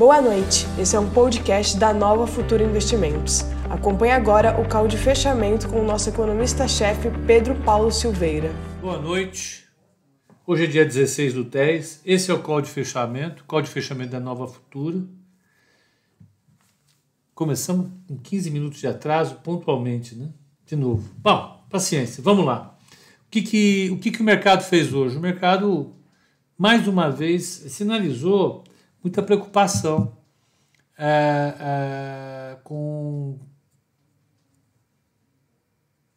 Boa noite, esse é um podcast da Nova Futura Investimentos. Acompanhe agora o call de fechamento com o nosso economista-chefe Pedro Paulo Silveira. Boa noite, hoje é dia 16 do 10, esse é o call de fechamento, call de fechamento da Nova Futura. Começamos com 15 minutos de atraso, pontualmente, né? De novo. Bom, paciência, vamos lá. O que, que, o, que, que o mercado fez hoje? O mercado, mais uma vez, sinalizou muita preocupação é, é, com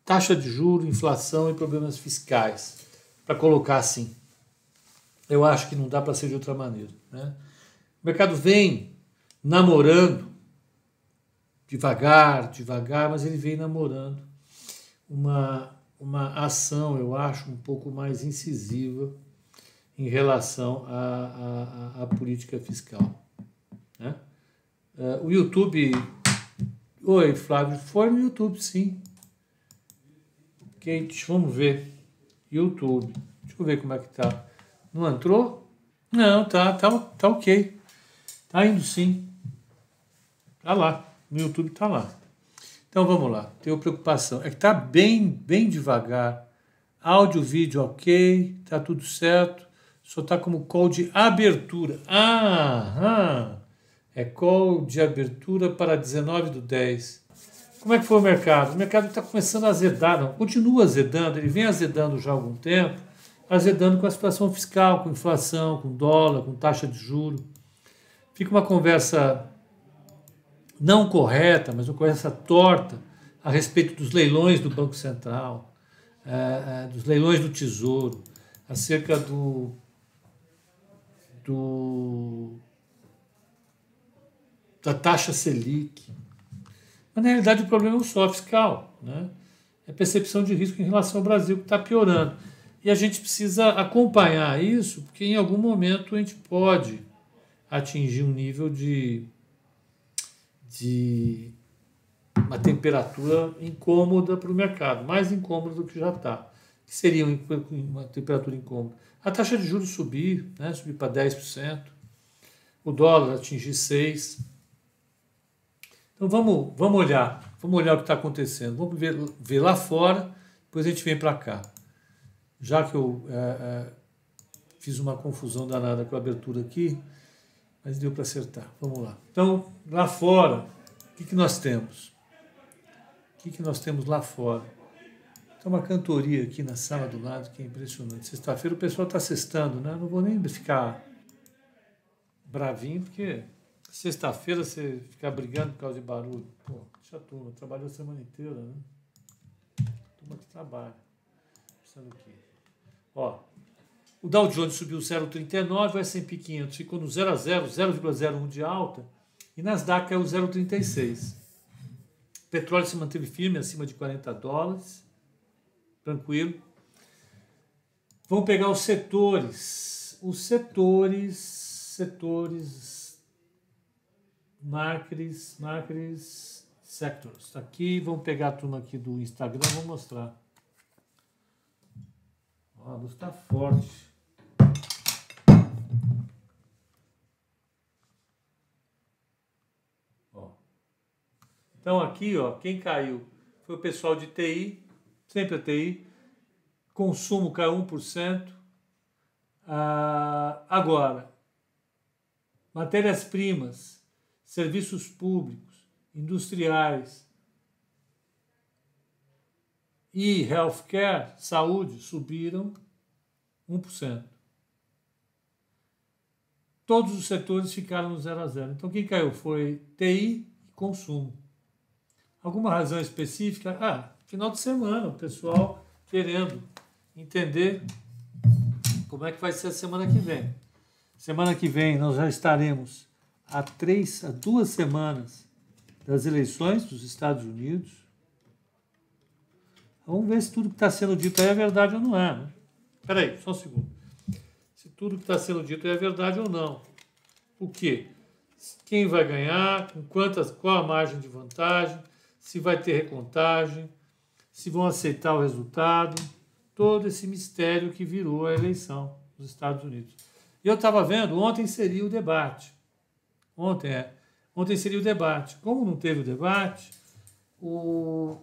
taxa de juros, inflação e problemas fiscais, para colocar assim. Eu acho que não dá para ser de outra maneira. Né? O mercado vem namorando, devagar, devagar, mas ele vem namorando uma, uma ação, eu acho, um pouco mais incisiva em relação à, à, à política fiscal. Né? Uh, o YouTube. Oi, Flávio, foi no YouTube, sim. Kate, vamos ver. YouTube. Deixa eu ver como é que tá. Não entrou? Não, tá, tá, tá ok. Tá indo sim. Tá lá. No YouTube tá lá. Então vamos lá. Tenho preocupação. É que tá bem, bem devagar. Áudio, vídeo ok, tá tudo certo só está como call de abertura. Ah, é call de abertura para 19 do 10. Como é que foi o mercado? O mercado está começando a azedar, não, continua azedando, ele vem azedando já há algum tempo, azedando com a situação fiscal, com inflação, com dólar, com taxa de juro. Fica uma conversa não correta, mas uma conversa torta a respeito dos leilões do Banco Central, é, é, dos leilões do Tesouro, acerca do do, da taxa Selic. Mas, na realidade, o problema é só fiscal. Né? É a percepção de risco em relação ao Brasil que está piorando. E a gente precisa acompanhar isso, porque em algum momento a gente pode atingir um nível de, de uma temperatura incômoda para o mercado, mais incômoda do que já está. Que seria uma temperatura incômoda? A taxa de juros subir, né, subir para 10%, o dólar atingir 6%. Então vamos, vamos olhar, vamos olhar o que está acontecendo, vamos ver, ver lá fora, depois a gente vem para cá. Já que eu é, é, fiz uma confusão danada com a abertura aqui, mas deu para acertar. Vamos lá. Então, lá fora, o que, que nós temos? O que, que nós temos lá fora? Tem uma cantoria aqui na sala do lado que é impressionante. Sexta-feira o pessoal está sextando, né? Não vou nem ficar bravinho, porque sexta-feira você ficar brigando por causa de barulho. Pô, deixa a turma, trabalhou a semana inteira, né? Turma que trabalha. Pensando aqui. Ó, o Dow Jones subiu 0,39, o S&P 500 ficou no 0 a 0, 0,01 de alta, e Nasdaq caiu 0,36. O petróleo se manteve firme acima de 40 dólares tranquilo. Vamos pegar os setores. Os setores, setores, markets, markets, sectors. Tá aqui, vamos pegar a turma aqui do Instagram, vou mostrar. Ó, a luz está forte. Ó. Então aqui, ó, quem caiu foi o pessoal de TI, sempre a TI. Consumo caiu 1%. Ah, agora, matérias-primas, serviços públicos, industriais e healthcare, saúde, subiram 1%. Todos os setores ficaram no zero a zero. Então, quem caiu foi TI e consumo. Alguma razão específica? Ah, final de semana, o pessoal querendo entender como é que vai ser a semana que vem. Semana que vem nós já estaremos há três, há duas semanas das eleições dos Estados Unidos. Vamos ver se tudo que está sendo dito aí é verdade ou não é. Né? Aí, só um segundo. Se tudo que está sendo dito é verdade ou não. O quê? Quem vai ganhar, com quantas, qual a margem de vantagem, se vai ter recontagem, se vão aceitar o resultado, todo esse mistério que virou a eleição dos Estados Unidos. E eu estava vendo, ontem seria o debate. Ontem é. Ontem seria o debate. Como não teve o debate, o,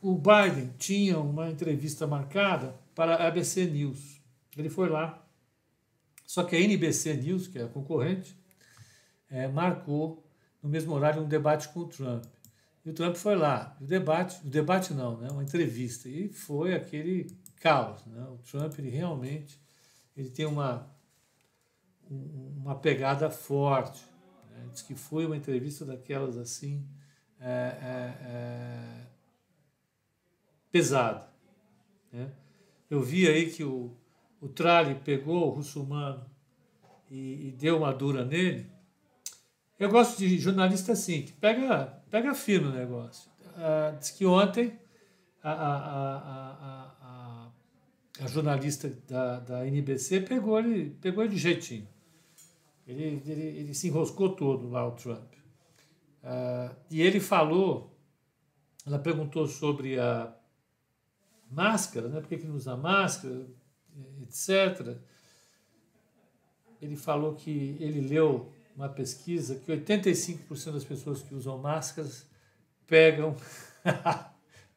o Biden tinha uma entrevista marcada para a ABC News. Ele foi lá. Só que a NBC News, que é a concorrente, é, marcou no mesmo horário um debate com o Trump. E o Trump foi lá. O debate, o debate não, né? uma entrevista. E foi aquele caos. Né? O Trump, ele realmente ele tem uma, uma pegada forte. Né? Diz que foi uma entrevista daquelas assim, é, é, é, pesada. Né? Eu vi aí que o, o Trali pegou o russomano e, e deu uma dura nele. Eu gosto de jornalista assim, que pega, pega firme o negócio. Uh, diz que ontem a, a, a, a, jornalista da, da NBC pegou ele, pegou ele de jeitinho. Ele, ele, ele se enroscou todo lá, o Trump. Uh, e ele falou, ela perguntou sobre a máscara, né? por que, que não usa máscara, etc. Ele falou que ele leu uma pesquisa que 85% das pessoas que usam máscaras pegam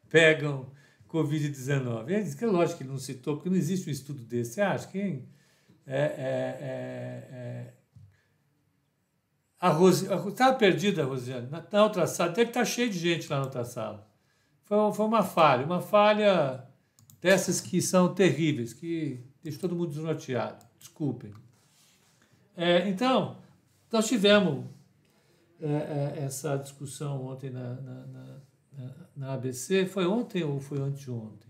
pegam Covid-19. Ele disse que é lógico que ele não citou, porque não existe um estudo desse. Você acha? Quem? É, é, é, é... A Rose... Estava perdida a Rosiane. Na, na outra sala, deve estar cheio de gente lá na outra sala. Foi, foi uma falha, uma falha dessas que são terríveis, que deixa todo mundo desnorteado. Desculpem. É, então, nós tivemos é, é, essa discussão ontem na, na, na, na, ABC. Foi ontem ou foi anteontem?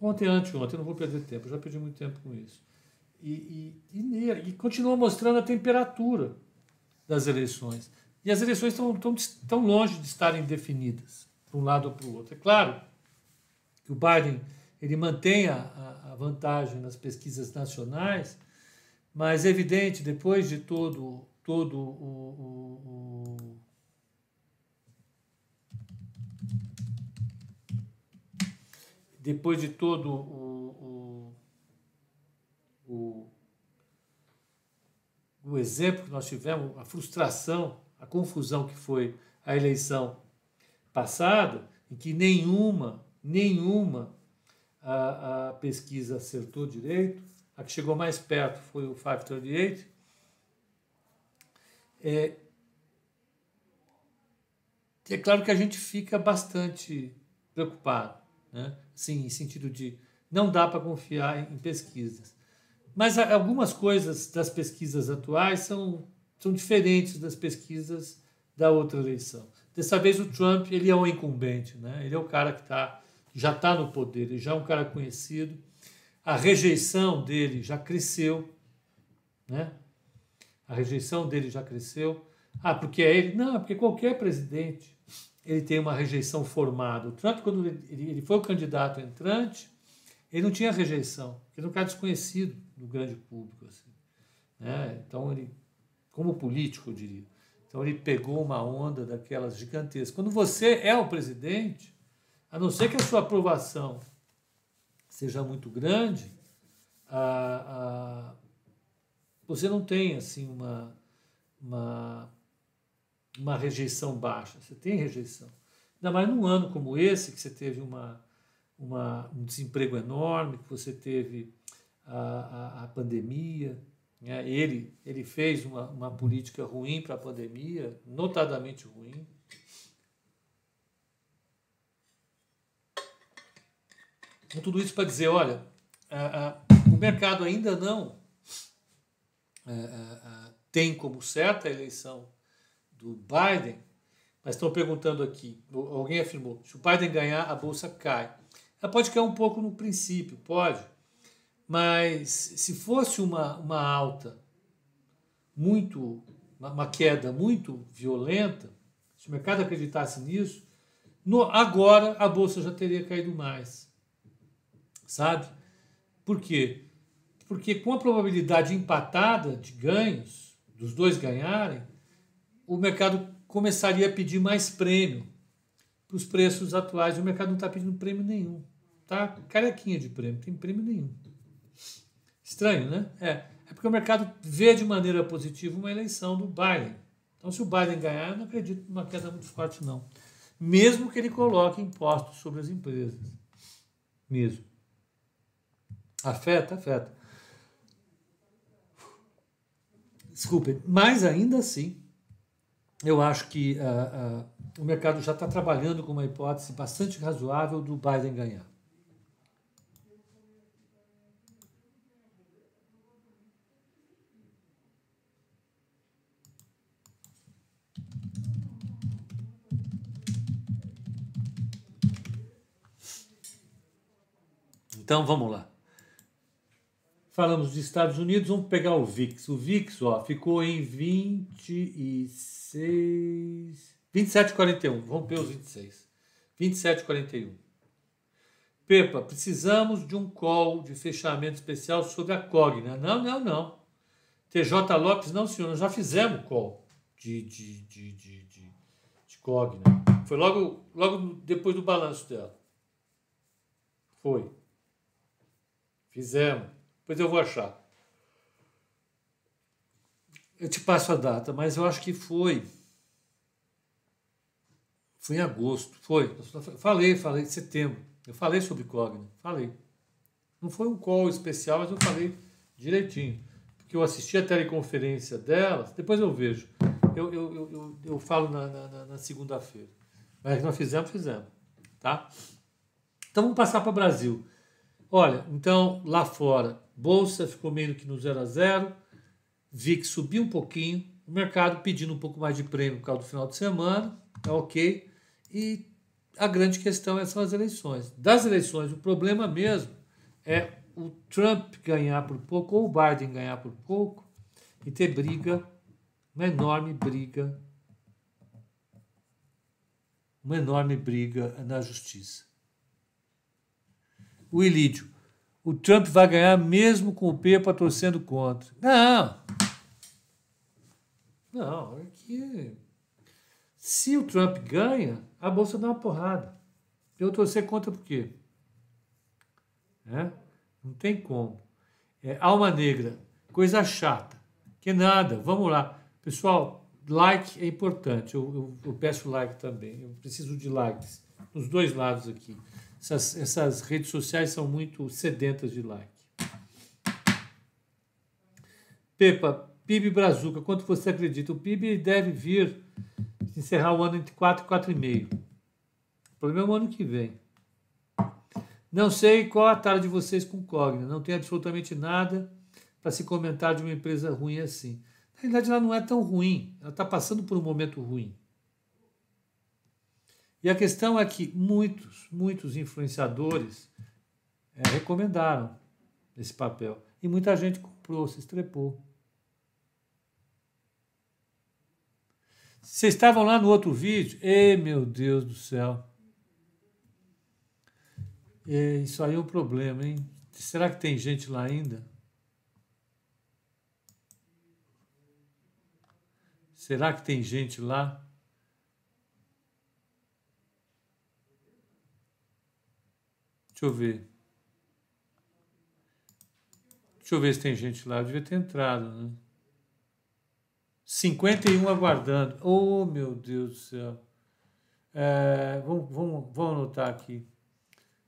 Ontem, anteontem, não vou perder tempo, já perdi muito tempo com isso. E, e, e, e continua mostrando a temperatura das eleições. E as eleições estão tão, tão longe de estarem definidas, para um lado ou para o outro. É claro que o Biden ele mantém a, a vantagem nas pesquisas nacionais, mas é evidente, depois de todo, todo o, o, o depois de todo o, o, o, o exemplo que nós tivemos, a frustração, a confusão que foi a eleição passada, em que nenhuma, nenhuma a, a pesquisa acertou direito, a que chegou mais perto foi o 538. É, é claro que a gente fica bastante preocupado, né? Sim, em sentido de não dá para confiar em pesquisas. Mas algumas coisas das pesquisas atuais são, são diferentes das pesquisas da outra eleição. Dessa vez o Trump ele é o incumbente, né? ele é o cara que tá, já está no poder, ele já é um cara conhecido a rejeição dele já cresceu, né? A rejeição dele já cresceu. Ah, porque é ele? Não, é porque qualquer presidente ele tem uma rejeição formada. O Trump, quando ele, foi o candidato entrante, ele não tinha rejeição, ele era um cara desconhecido no grande público. Assim, né? Então, ele, como político, eu diria. Então, ele pegou uma onda daquelas gigantescas. Quando você é o presidente, a não ser que a sua aprovação seja muito grande, a, a, você não tem assim uma, uma, uma rejeição baixa, você tem rejeição. Ainda mais num ano como esse, que você teve uma, uma, um desemprego enorme, que você teve a, a, a pandemia. Né? Ele, ele fez uma, uma política ruim para a pandemia, notadamente ruim. Tudo isso para dizer, olha, o mercado ainda não tem como certa a eleição do Biden, mas estão perguntando aqui, alguém afirmou, se o Biden ganhar, a bolsa cai. Ela pode cair um pouco no princípio, pode, mas se fosse uma, uma alta muito, uma queda muito violenta, se o mercado acreditasse nisso, no, agora a bolsa já teria caído mais sabe? Por quê? Porque com a probabilidade empatada de ganhos, dos dois ganharem, o mercado começaria a pedir mais prêmio para os preços atuais. O mercado não está pedindo prêmio nenhum. Tá carequinha de prêmio, não tem prêmio nenhum. Estranho, né? É. é porque o mercado vê de maneira positiva uma eleição do Biden. Então, se o Biden ganhar, eu não acredito numa queda muito forte, não. Mesmo que ele coloque impostos sobre as empresas. Mesmo. Afeta, afeta. Desculpem, mas ainda assim, eu acho que uh, uh, o mercado já está trabalhando com uma hipótese bastante razoável do Biden ganhar. Então vamos lá. Falamos dos Estados Unidos, vamos pegar o VIX. O VIX ó, ficou em 26. 27,41. Vamos ver os 26. 27,41. Pepa, precisamos de um call de fechamento especial sobre a Cogna. Não, não, não. TJ Lopes, não, senhor, nós já fizemos call de, de, de, de, de, de Cogna. Foi logo, logo depois do balanço dela. Foi. Fizemos. Depois eu vou achar. Eu te passo a data, mas eu acho que foi. Foi em agosto. Foi. Falei, falei em setembro. Eu falei sobre Cogna. Falei. Não foi um call especial, mas eu falei direitinho. Porque eu assisti a teleconferência delas, depois eu vejo. Eu, eu, eu, eu, eu falo na, na, na segunda-feira. Mas nós fizemos, fizemos. Tá? Então vamos passar para o Brasil. Olha, então lá fora, bolsa ficou meio que no zero a zero, VIX subiu um pouquinho, o mercado pedindo um pouco mais de prêmio por causa do final de semana, tá ok. E a grande questão são as eleições. Das eleições, o problema mesmo é o Trump ganhar por pouco ou o Biden ganhar por pouco e ter briga, uma enorme briga, uma enorme briga na justiça o Ilídio. O Trump vai ganhar mesmo com o Pepa torcendo contra. Não. Não, é que se o Trump ganha, a bolsa dá uma porrada. Eu torcer contra por quê? É? Não tem como. É, alma negra, coisa chata. Que nada, vamos lá. Pessoal, like é importante. Eu, eu, eu peço like também. Eu preciso de likes nos dois lados aqui. Essas, essas redes sociais são muito sedentas de like. Pepa, PIB Brazuca, quanto você acredita? O PIB deve vir encerrar o ano entre 4 e 4,5. O problema é o ano que vem. Não sei qual a tara de vocês com Cogna. Não tem absolutamente nada para se comentar de uma empresa ruim assim. Na realidade, ela não é tão ruim. Ela está passando por um momento ruim. E a questão é que muitos, muitos influenciadores é, recomendaram esse papel. E muita gente comprou, se estrepou. Vocês estavam lá no outro vídeo? Ei, meu Deus do céu. É, isso aí é um problema, hein? Será que tem gente lá ainda? Será que tem gente lá? Deixa eu ver. Deixa eu ver se tem gente lá. Eu devia ter entrado, né? 51 aguardando. Oh, meu Deus do céu. É, vamos, vamos, vamos anotar aqui.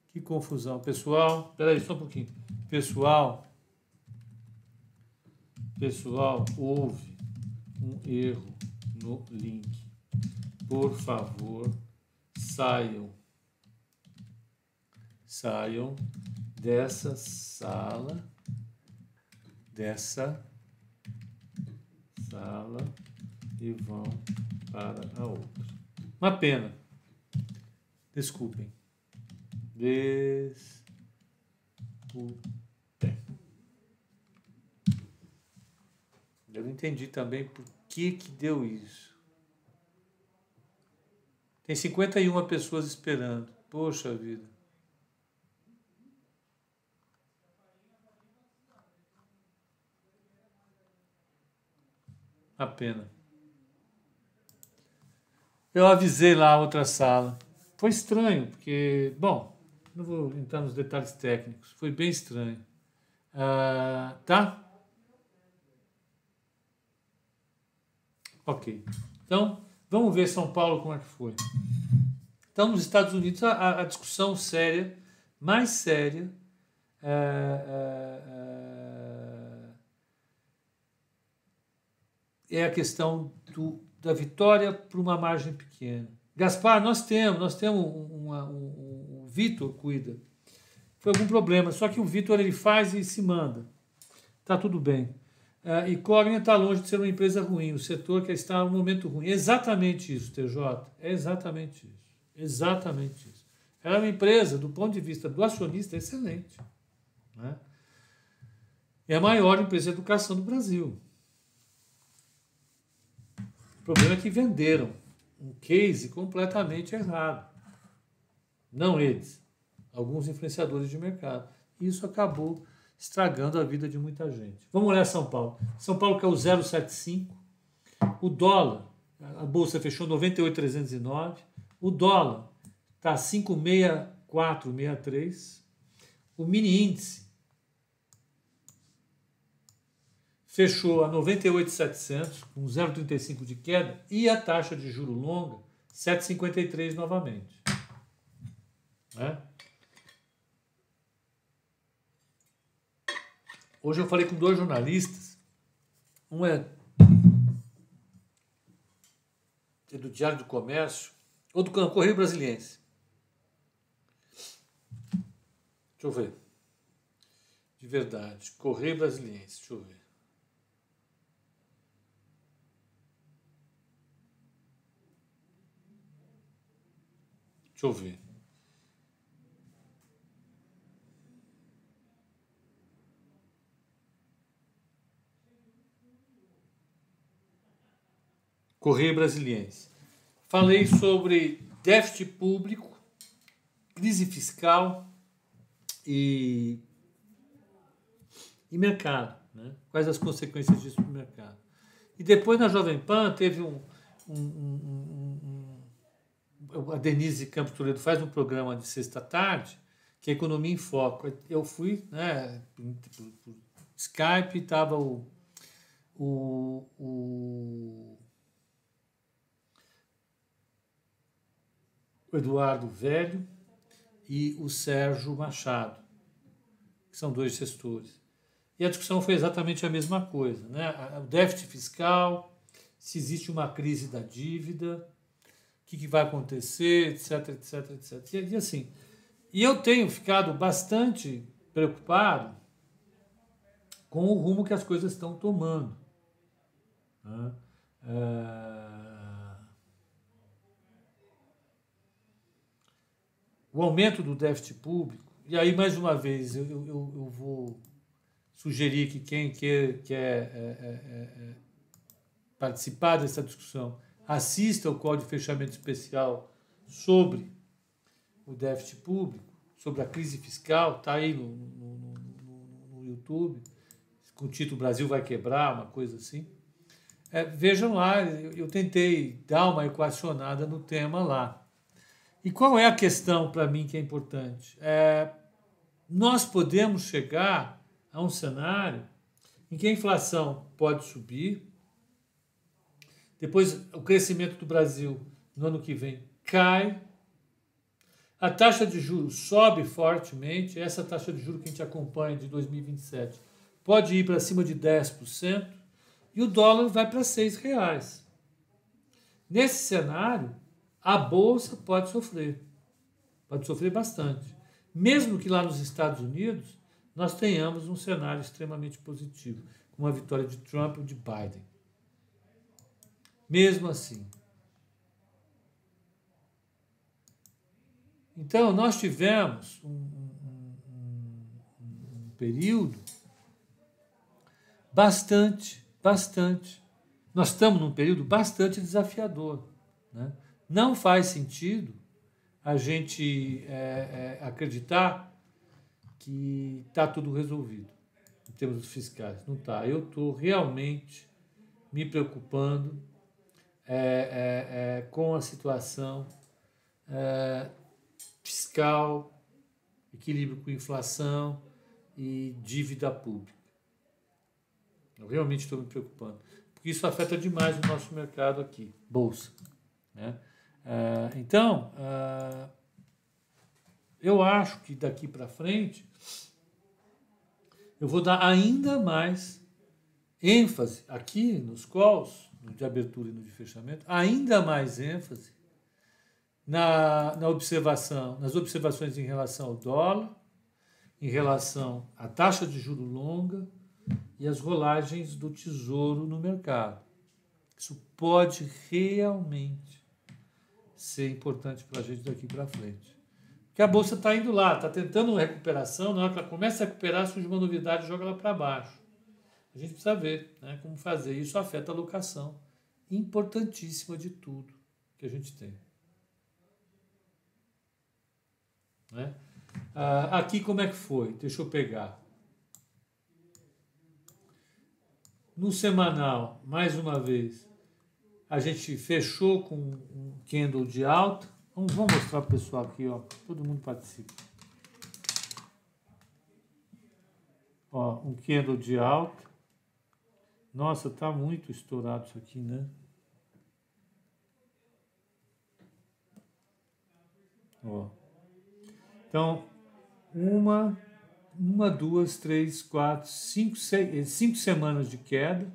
Que confusão. Pessoal, peraí, só um pouquinho. Pessoal, pessoal, houve um erro no link. Por favor, saiam saiam dessa sala, dessa sala e vão para a outra. Uma pena. Desculpem. Desculpem. Eu não entendi também por que que deu isso. Tem 51 pessoas esperando. Poxa vida. a pena. Eu avisei lá a outra sala. Foi estranho, porque, bom, não vou entrar nos detalhes técnicos, foi bem estranho. Uh, tá? Ok. Então, vamos ver São Paulo como é que foi. Então, nos Estados Unidos, a, a discussão séria, mais séria, uh, uh, é a questão do, da vitória por uma margem pequena. Gaspar, nós temos, nós temos um, um, um, Vitor cuida. Foi algum problema, só que o Vitor ele faz e se manda. Tá tudo bem. Uh, e Cogna está longe de ser uma empresa ruim, o setor que está um momento ruim. exatamente isso, TJ. É exatamente isso. Exatamente isso. Ela é uma empresa, do ponto de vista do acionista, excelente. Né? É a maior empresa de educação do Brasil. Problema é que venderam um case completamente errado. Não eles, alguns influenciadores de mercado. Isso acabou estragando a vida de muita gente. Vamos olhar São Paulo. São Paulo é o 0,75. O dólar, a bolsa fechou 98,309. O dólar está 564,63. O mini índice fechou a 98,700 com 0,35 de queda e a taxa de juro longa 7,53 novamente. Né? Hoje eu falei com dois jornalistas. Um é, é do Diário do Comércio, ou do Correio Brasiliense. Deixa eu ver. De verdade. Correio Brasiliense, deixa eu ver. Deixa eu ver. Correio Brasiliense. Falei sobre déficit público, crise fiscal e, e mercado. Né? Quais as consequências disso para o mercado. E depois na Jovem Pan teve um, um, um, um, a Denise Campos Toledo faz um programa de sexta-tarde, que é Economia em Foco. Eu fui, né, por, por Skype, estava o, o, o Eduardo Velho e o Sérgio Machado, que são dois gestores. E a discussão foi exatamente a mesma coisa, né? O déficit fiscal, se existe uma crise da dívida, que, que vai acontecer, etc, etc, etc. E, e assim, e eu tenho ficado bastante preocupado com o rumo que as coisas estão tomando. Né? É o aumento do déficit público, e aí, mais uma vez, eu, eu, eu vou sugerir que quem quer, quer é, é, é, é, participar dessa discussão assista ao Código de Fechamento Especial sobre o déficit público, sobre a crise fiscal, está aí no, no, no, no, YouTube, com o título Brasil vai quebrar, uma coisa assim. É, vejam lá, eu, eu tentei dar uma equacionada no tema lá. E qual é a questão para mim que é importante? É, nós podemos chegar a um cenário em que a inflação pode subir, depois o crescimento do Brasil no ano que vem cai, a taxa de juros sobe fortemente, essa taxa de juros que a gente acompanha de 2027 pode ir para cima de 10%, e o dólar vai para R$ reais. Nesse cenário, a bolsa pode sofrer, pode sofrer bastante. Mesmo que lá nos Estados Unidos nós tenhamos um cenário extremamente positivo, com a vitória de Trump ou de Biden. Mesmo assim. Então, nós tivemos um, um, um, um período bastante, bastante. Nós estamos num período bastante desafiador. Né? Não faz sentido a gente é, é, acreditar que está tudo resolvido em termos fiscais. Não está. Eu estou realmente me preocupando é, é, é com a situação é, fiscal, equilíbrio com inflação e dívida pública. Eu realmente estou me preocupando. porque isso afeta demais o nosso mercado aqui, bolsa. Né? Ah, então, eu acho que daqui para frente eu vou dar ainda mais ênfase aqui nos calls, no de abertura e no de fechamento, ainda mais ênfase na, na observação, nas observações em relação ao dólar, em relação à taxa de juro longa e as rolagens do tesouro no mercado. Isso pode realmente ser importante para a gente daqui para frente. Porque a bolsa está indo lá, está tentando uma recuperação, na hora que ela começa a recuperar, surge uma novidade e joga ela para baixo. A gente precisa ver né, como fazer. Isso afeta a locação, importantíssima de tudo que a gente tem. Né? Ah, aqui como é que foi? Deixa eu pegar. No semanal, mais uma vez, a gente fechou com um candle de alta. Vamos, vamos mostrar para o pessoal aqui, ó. Todo mundo participa. Ó, um candle de alta. Nossa, tá muito estourado isso aqui, né? Ó. Então, uma, uma, duas, três, quatro, cinco, seis, cinco semanas de queda,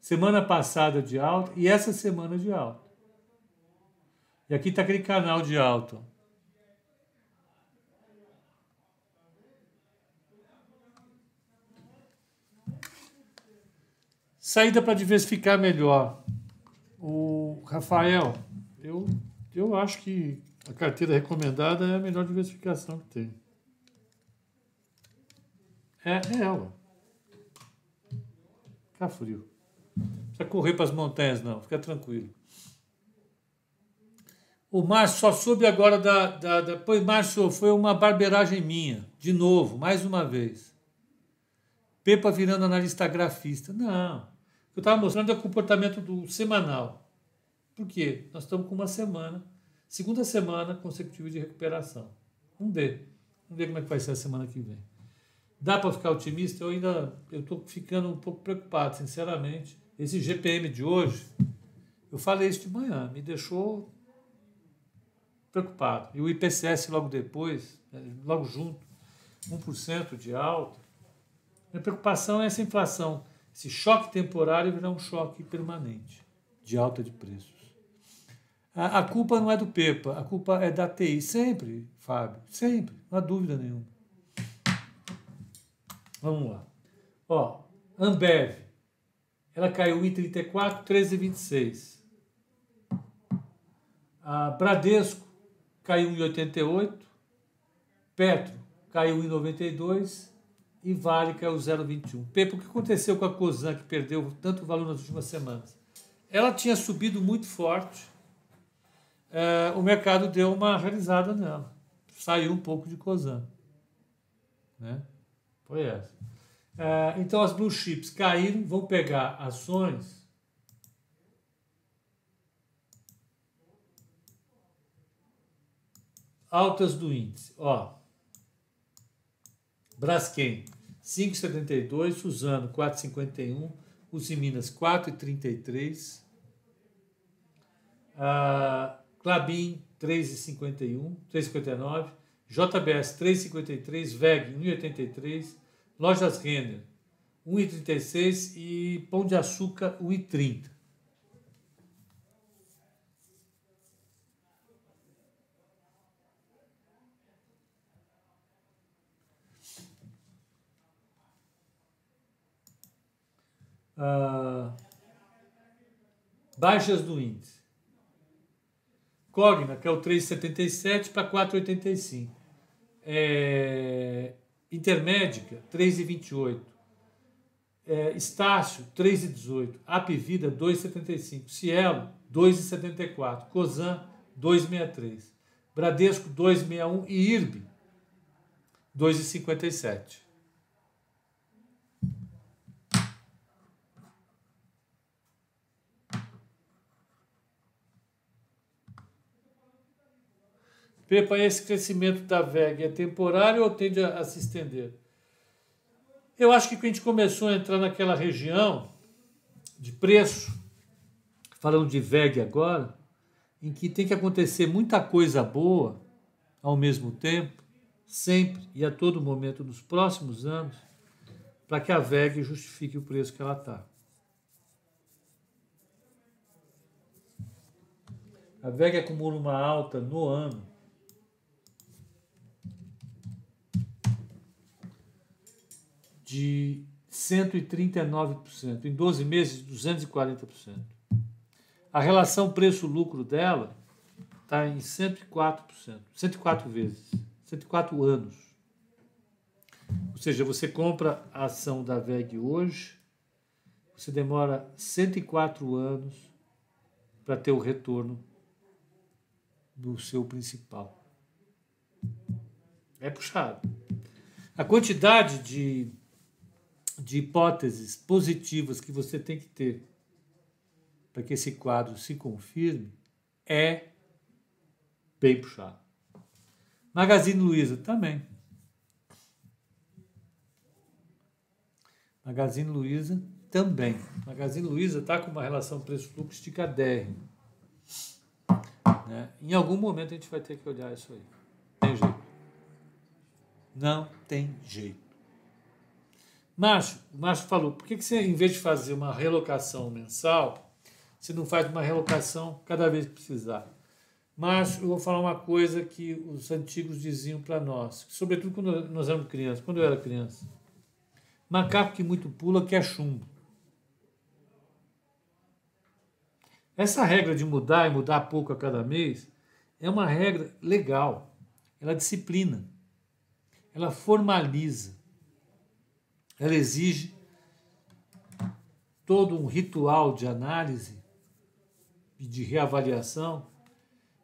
semana passada de alta e essa semana de alta. E aqui está aquele canal de alta. Saída para diversificar melhor. O Rafael, eu, eu acho que a carteira recomendada é a melhor diversificação que tem. É, é ela. Fica frio. Não precisa correr para as montanhas, não. Fica tranquilo. O Márcio só soube agora da, da, da. Pois, Márcio, foi uma barbeiragem minha. De novo, mais uma vez. Pepa virando analista grafista. Não. Eu estava mostrando o comportamento do semanal. Por quê? Nós estamos com uma semana, segunda semana consecutiva de recuperação. Vamos ver. Vamos ver como é que vai ser a semana que vem. Dá para ficar otimista? Eu ainda estou ficando um pouco preocupado, sinceramente. Esse GPM de hoje, eu falei isso de manhã, me deixou preocupado. E o IPCS logo depois, né, logo junto, 1% de alta. Minha preocupação é essa inflação, esse choque temporário virar um choque permanente de alta de preços. A, a culpa não é do PEPA, a culpa é da TI, sempre, Fábio, sempre, não há dúvida nenhuma. Vamos lá. Ó, Ambev, ela caiu em 34, 13,26. A Bradesco caiu em 88, Petro caiu em 92 e Vale caiu 0,21. Pepe, o que aconteceu com a Cosan, que perdeu tanto valor nas últimas semanas? Ela tinha subido muito forte, é, o mercado deu uma realizada nela, saiu um pouco de Cosan. Né? Foi essa. É, então as blue chips caíram, vão pegar ações. Altas do índice. Ó, Braskem 5,72, Suzano 4,51, Usiminas 4,33, uh, Clabin 3,51, 3,59, JBS 3,53, VEG 1,83, Lojas Renner 1,36 e Pão de Açúcar 1,30. Ah, baixas do índice. Cogna, que é o 3,77 para 4,85 é, Intermédica, 3,28. É, Estácio, 3,18. Apivida, 2,75. Cielo, 2,74. Cosan, 2,63. Bradesco, 2,61. E IRB, 2,57. Pepa, esse crescimento da VEG é temporário ou tende a, a se estender? Eu acho que quando a gente começou a entrar naquela região de preço, falando de VEG agora, em que tem que acontecer muita coisa boa ao mesmo tempo, sempre e a todo momento nos próximos anos, para que a VEG justifique o preço que ela está. A VEG acumula uma alta no ano de 139%, em 12 meses, 240%. A relação preço-lucro dela está em 104%, 104 vezes, 104 anos. Ou seja, você compra a ação da VEG hoje, você demora 104 anos para ter o retorno do seu principal. É puxado. A quantidade de, de hipóteses positivas que você tem que ter para que esse quadro se confirme é bem puxado. Magazine Luiza também. Magazine Luiza também. Magazine Luiza está com uma relação preço-lucro esticadérrima. Né? Em algum momento a gente vai ter que olhar isso aí. Tem jeito. Não tem jeito. Márcio, o Márcio falou, por que, que você, em vez de fazer uma relocação mensal, você não faz uma relocação cada vez que precisar? Márcio, eu vou falar uma coisa que os antigos diziam para nós, sobretudo quando nós éramos crianças, quando eu era criança. Macaco que muito pula quer chumbo. Essa regra de mudar e mudar pouco a cada mês é uma regra legal. Ela disciplina, ela formaliza, ela exige todo um ritual de análise e de reavaliação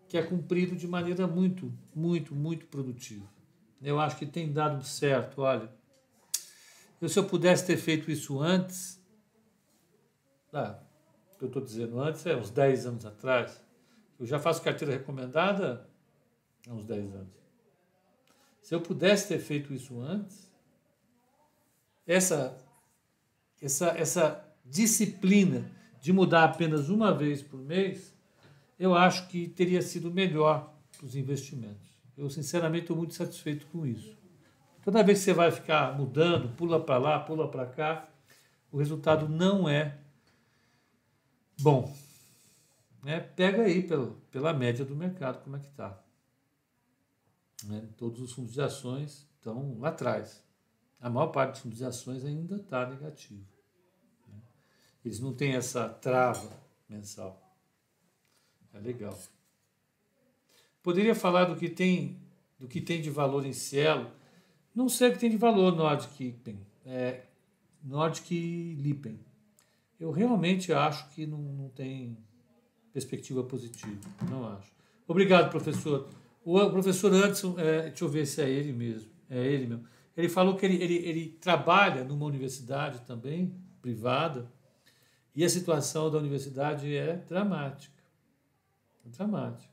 que é cumprido de maneira muito, muito, muito produtiva. Eu acho que tem dado certo. Olha, eu, se eu pudesse ter feito isso antes, ah, que eu estou dizendo antes, é uns 10 anos atrás. Eu já faço carteira recomendada há uns 10 anos. Se eu pudesse ter feito isso antes, essa, essa, essa disciplina de mudar apenas uma vez por mês, eu acho que teria sido melhor para os investimentos. Eu, sinceramente, estou muito satisfeito com isso. Toda vez que você vai ficar mudando, pula para lá, pula para cá, o resultado não é Bom, né, pega aí pela, pela média do mercado como é que está. Né, todos os fundos de ações estão lá atrás. A maior parte de ações ainda está negativo. Né? Eles não têm essa trava mensal. É legal. Poderia falar do que tem do que tem de valor em Cielo. Não sei o que tem de valor Nordic Lipen. É, Nordic Lipen eu realmente acho que não, não tem perspectiva positiva. Não acho. Obrigado, professor. O professor Anderson, é, deixa eu ver se é ele mesmo. É ele mesmo. Ele falou que ele, ele, ele trabalha numa universidade também, privada, e a situação da universidade é dramática. É dramática.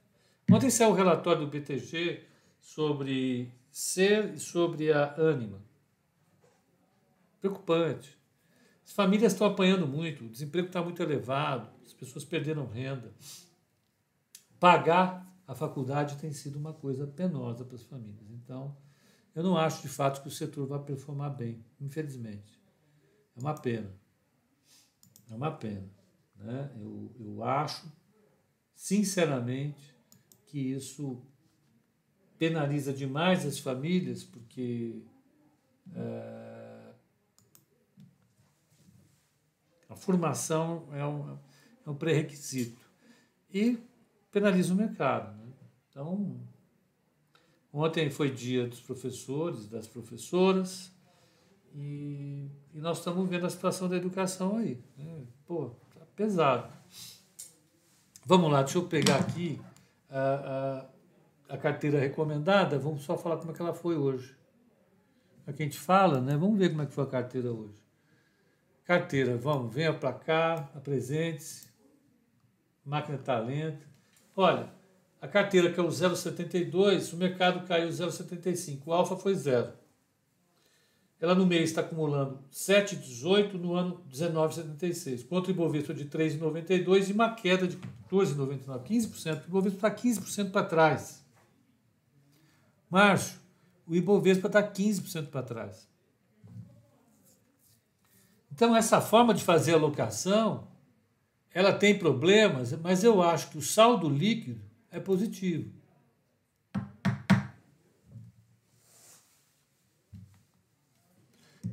Ontem saiu o relatório do BTG sobre ser e sobre a ânima. Preocupante. As famílias estão apanhando muito, o desemprego está muito elevado, as pessoas perderam renda. Pagar a faculdade tem sido uma coisa penosa para as famílias. Então, eu não acho de fato que o setor vai performar bem, infelizmente. É uma pena. É uma pena. Né? Eu, eu acho, sinceramente, que isso penaliza demais as famílias, porque. É, A formação é um, é um pré-requisito. E penaliza o mercado. Né? Então, ontem foi dia dos professores, das professoras, e, e nós estamos vendo a situação da educação aí. Né? Pô, tá pesado. Vamos lá, deixa eu pegar aqui a, a, a, carteira recomendada. Vamos só falar como é que ela foi hoje. A que a gente fala, né? Vamos ver como é que foi a carteira hoje. Carteira, vamos, venha para cá, apresente-se. Máquina talento. Olha, a carteira que é o 0,72, o mercado caiu 0,75, o alfa foi zero. ela no mês está acumulando 7,18 no ano 19,76, contra o Ibovespa de 3,92 e uma queda de 14,99, 15%. O Ibovespa está 15% para trás. Márcio, o Ibovespa está 15% para trás. Então, essa forma de fazer alocação, ela tem problemas, mas eu acho que o saldo líquido é positivo.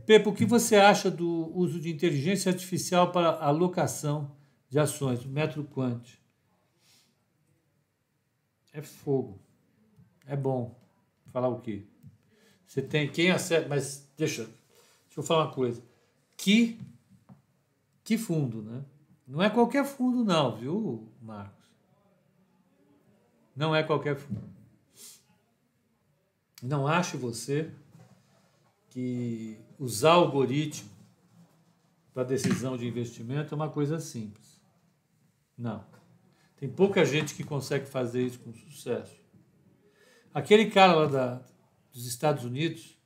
Pepe, o que você acha do uso de inteligência artificial para alocação de ações, metro quant? É fogo. É bom. Falar o quê? Você tem quem acerta, mas deixa, deixa eu falar uma coisa. Que que fundo, né? Não é qualquer fundo não, viu, Marcos? Não é qualquer fundo. Não ache você que usar algoritmo para decisão de investimento é uma coisa simples. Não. Tem pouca gente que consegue fazer isso com sucesso. Aquele cara lá da, dos Estados Unidos,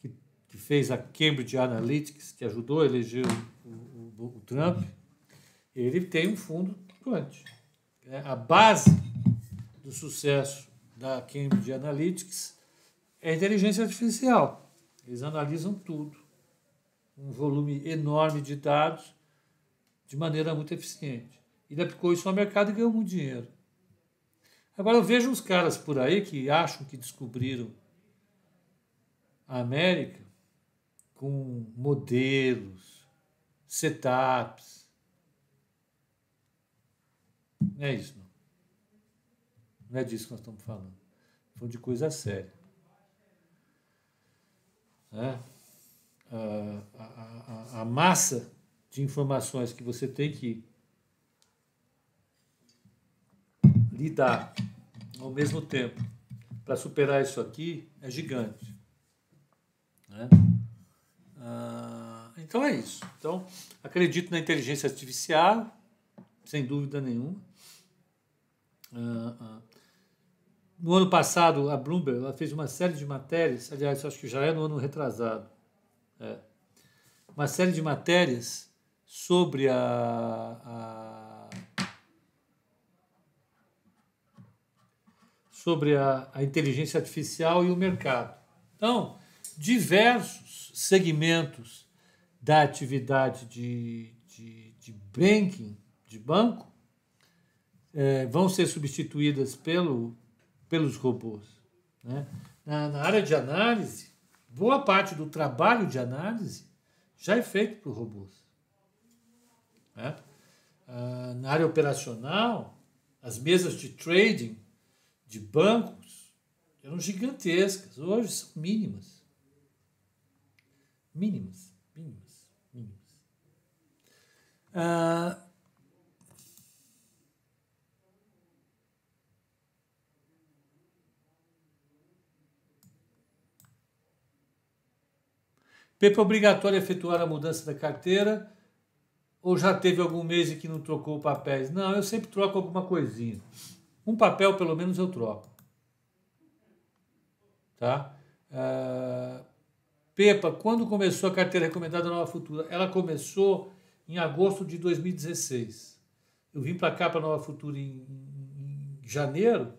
que, que fez a Cambridge Analytics, que ajudou a eleger o, o, o Trump, ele tem um fundo quant. É, a base do sucesso da Cambridge Analytics é a inteligência artificial. Eles analisam tudo, um volume enorme de dados, de maneira muito eficiente. Ele aplicou isso ao mercado e ganhou muito dinheiro. Agora eu vejo uns caras por aí que acham que descobriram a América com modelos, setups. Não é isso, não. Não é disso que nós estamos falando. Falando de coisa séria né? a, a, a, massa de informações que você tem que lidar ao mesmo tempo para superar isso aqui é gigante. Né? Ah, então é isso. Então, acredito na inteligência artificial, sem dúvida nenhuma. Ah, ah. No ano passado, a Bloomberg ela fez uma série de matérias, aliás, acho que já é no ano retrasado, é, uma série de matérias sobre a, a sobre a, a, inteligência artificial e o mercado. Então, diversos segmentos da atividade de, de, de banking, de banco, é, vão ser substituídas pelo pelos robôs. Né? Na, na, área de análise, boa parte do trabalho de análise já é feito por robôs. Né? Ah, na área operacional, as mesas de trading de bancos eram gigantescas, hoje são mínimas. Mínimas, mínimas, mínimas. Ah, Pepe, é obrigatório efetuar a mudança da carteira ou já teve algum mês em que não trocou papéis? Não, eu sempre troco alguma coisinha. Um papel, pelo menos, eu troco. Tá? Uh, Pepa, quando começou a carteira recomendada Nova Futura? Ela começou em agosto de 2016. Eu vim para cá, para Nova Futura, em, em, em janeiro.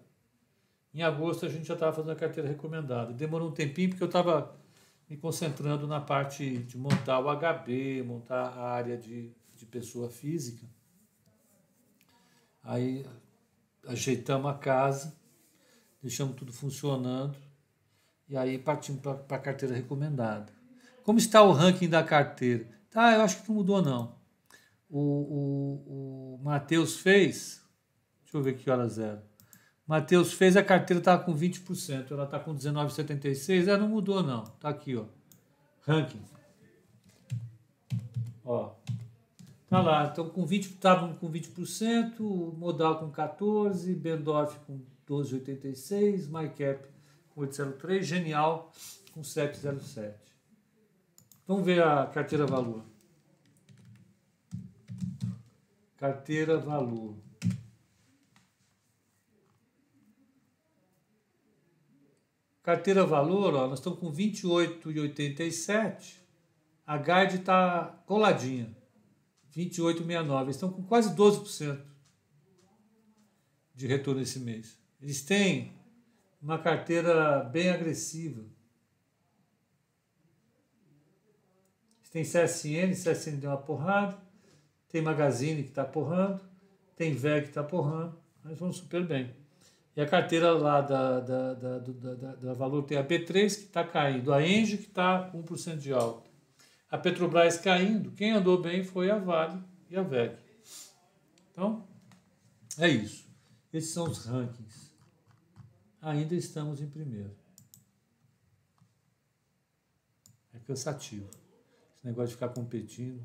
Em agosto a gente já estava fazendo a carteira recomendada. Demorou um tempinho porque eu estava me concentrando na parte de montar o HB, montar a área de, de pessoa física. Aí ajeitamos a casa, deixamos tudo funcionando e aí partimos para a carteira recomendada. Como está o ranking da carteira? Tá, eu acho que não mudou não. O, o, o Matheus fez, deixa eu ver que horas era. Matheus fez, a carteira estava com 20%, ela está com 19,76%, ela não mudou não, está aqui, ó, ranking. Ó, tá lá, então com 20, estavam com 20%, Modal com 14%, Bendorf com 12,86%, MyCap com 8,03%, Genial com 7,07%. Vamos ver a carteira valor. Carteira valor. Carteira valor, ó, nós estamos com 28,87. A guide está coladinha. 28,69. Estão com quase 12% de retorno esse mês. Eles têm uma carteira bem agressiva. Tem CSN, CSN deu uma porrada, tem Magazine que está porrando, tem VEG que está porrando, mas vão super bem. E a carteira lá da, da, da, da, da Valor tem a B3 que está caindo, a Engie que está com 1% de alta, a Petrobras caindo, quem andou bem foi a Vale e a VEG. Então, é isso. Esses são os rankings. Ainda estamos em primeiro. É cansativo. Esse negócio de ficar competindo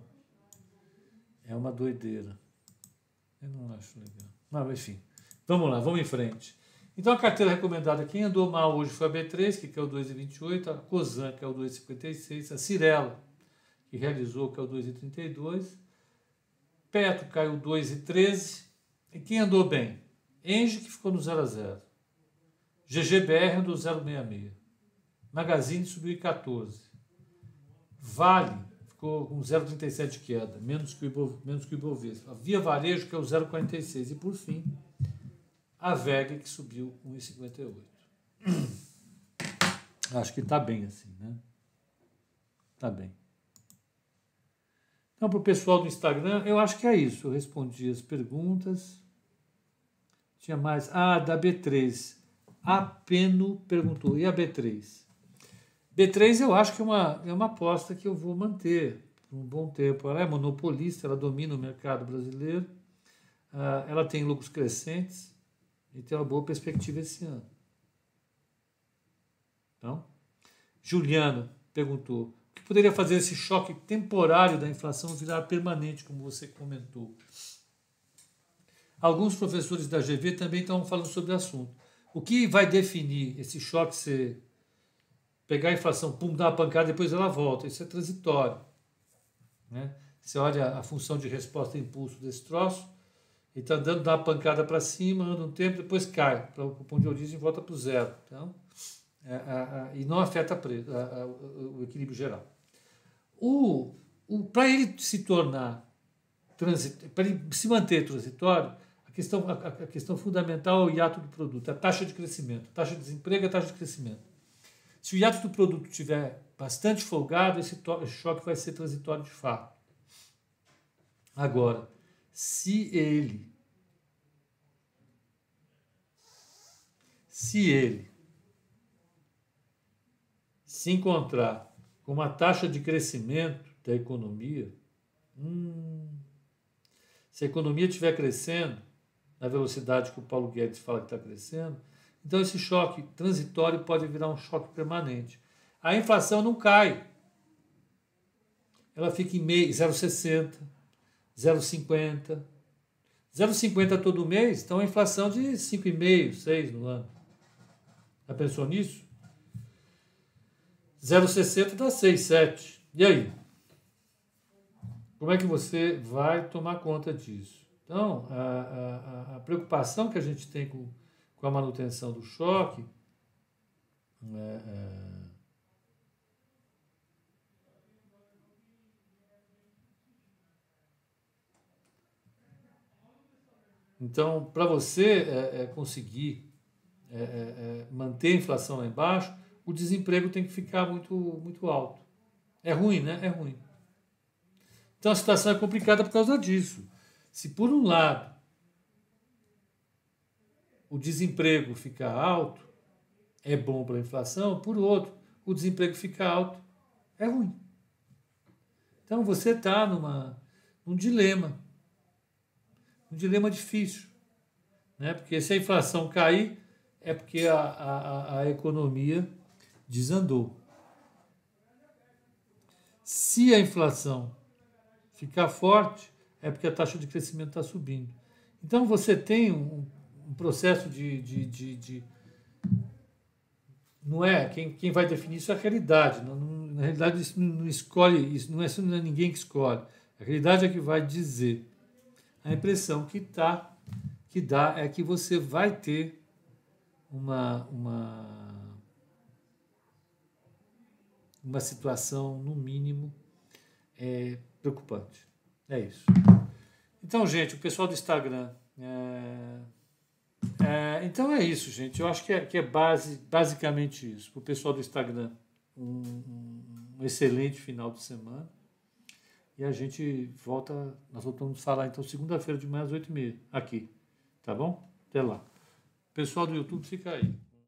é uma doideira. Eu não acho legal. Mas, enfim, vamos lá, vamos em frente. Então, a carteira recomendada, quem andou mal hoje foi a B3, que é o 2,28, a COSAN, que é o 2,56, a Cirela, que realizou, que é o 2,32, Petro caiu 2,13, e quem andou bem? Engie, que ficou no 0 a 0. GGBR andou 0,66. Magazine subiu em 14. Vale ficou com 0,37 de queda, menos que, o Ibov, menos que o Ibovespa. A Via Varejo, que é o 0,46. E, por fim, a VEG, que subiu 1,58. Acho que está bem assim, né? Está bem. Então, para o pessoal do Instagram, eu acho que é isso. Eu respondi as perguntas. Tinha mais. Ah, da B3. A Peno perguntou: e a B3? B3 eu acho que é uma, é uma aposta que eu vou manter por um bom tempo. Ela é monopolista, ela domina o mercado brasileiro, uh, ela tem lucros crescentes e tem uma boa perspectiva esse ano. Então, Juliano perguntou: o que poderia fazer esse choque temporário da inflação virar permanente, como você comentou? Alguns professores da GV também estão falando sobre o assunto. O que vai definir esse choque ser pegar a inflação, pum, dar uma pancada, depois ela volta. Isso é transitório. Né? Você olha a função de resposta e impulso desse troço, ele está dando uma pancada para cima, anda um tempo, depois cai para o ponto de origem e volta para o zero. Então, é, é, é, e não afeta preço, o equilíbrio geral. O, o, para ele se tornar para ele se manter transitório, a questão, a, a questão fundamental é o hiato do produto, a taxa de crescimento, a taxa de desemprego a taxa de crescimento. Se o hiato do produto estiver bastante folgado, esse choque vai ser transitório de fato. Agora, se ele se ele se encontrar com uma taxa de crescimento da economia, hum, se a economia estiver crescendo na velocidade que o Paulo Guedes fala que está crescendo, então, esse choque transitório pode virar um choque permanente. A inflação não cai. Ela fica em meio, 0,60, 0,50. 0,50 todo mês, então a inflação de 5,5, 6 no ano. Já pensou nisso? 0,60 dá 6, 7. E aí? Como é que você vai tomar conta disso? Então, a, a, a preocupação que a gente tem com com a manutenção do choque, é, é, Então, para você é, é, conseguir é, é, é, manter a inflação lá embaixo, o desemprego tem que ficar muito, muito alto. É ruim, né? É ruim. Então a situação é complicada por causa disso. Se por um lado o desemprego fica alto, é bom para a inflação, por outro, o desemprego fica alto, é ruim. Então você está num dilema, um dilema difícil, né? Porque se a inflação cair, é porque a, a, a economia desandou. Se a inflação ficar forte, é porque a taxa de crescimento está subindo. Então você tem um, um processo de, de, de, de, não é quem, quem vai definir isso é a realidade. Não, não, na realidade isso não escolhe, isso não é, isso não é ninguém que escolhe. A realidade é que vai dizer. A impressão que tá, que dá é que você vai ter uma, uma uma situação, no mínimo, é, preocupante. É isso. Então, gente, o pessoal do Instagram. É, é, então é isso, gente. Eu acho que é, que é base, basicamente isso. Para o pessoal do Instagram, um, um, excelente final de semana. E a gente volta. Nós voltamos a falar então segunda-feira de manhã às 8h30, aqui. Tá bom? Até lá. Pessoal do YouTube, fica aí.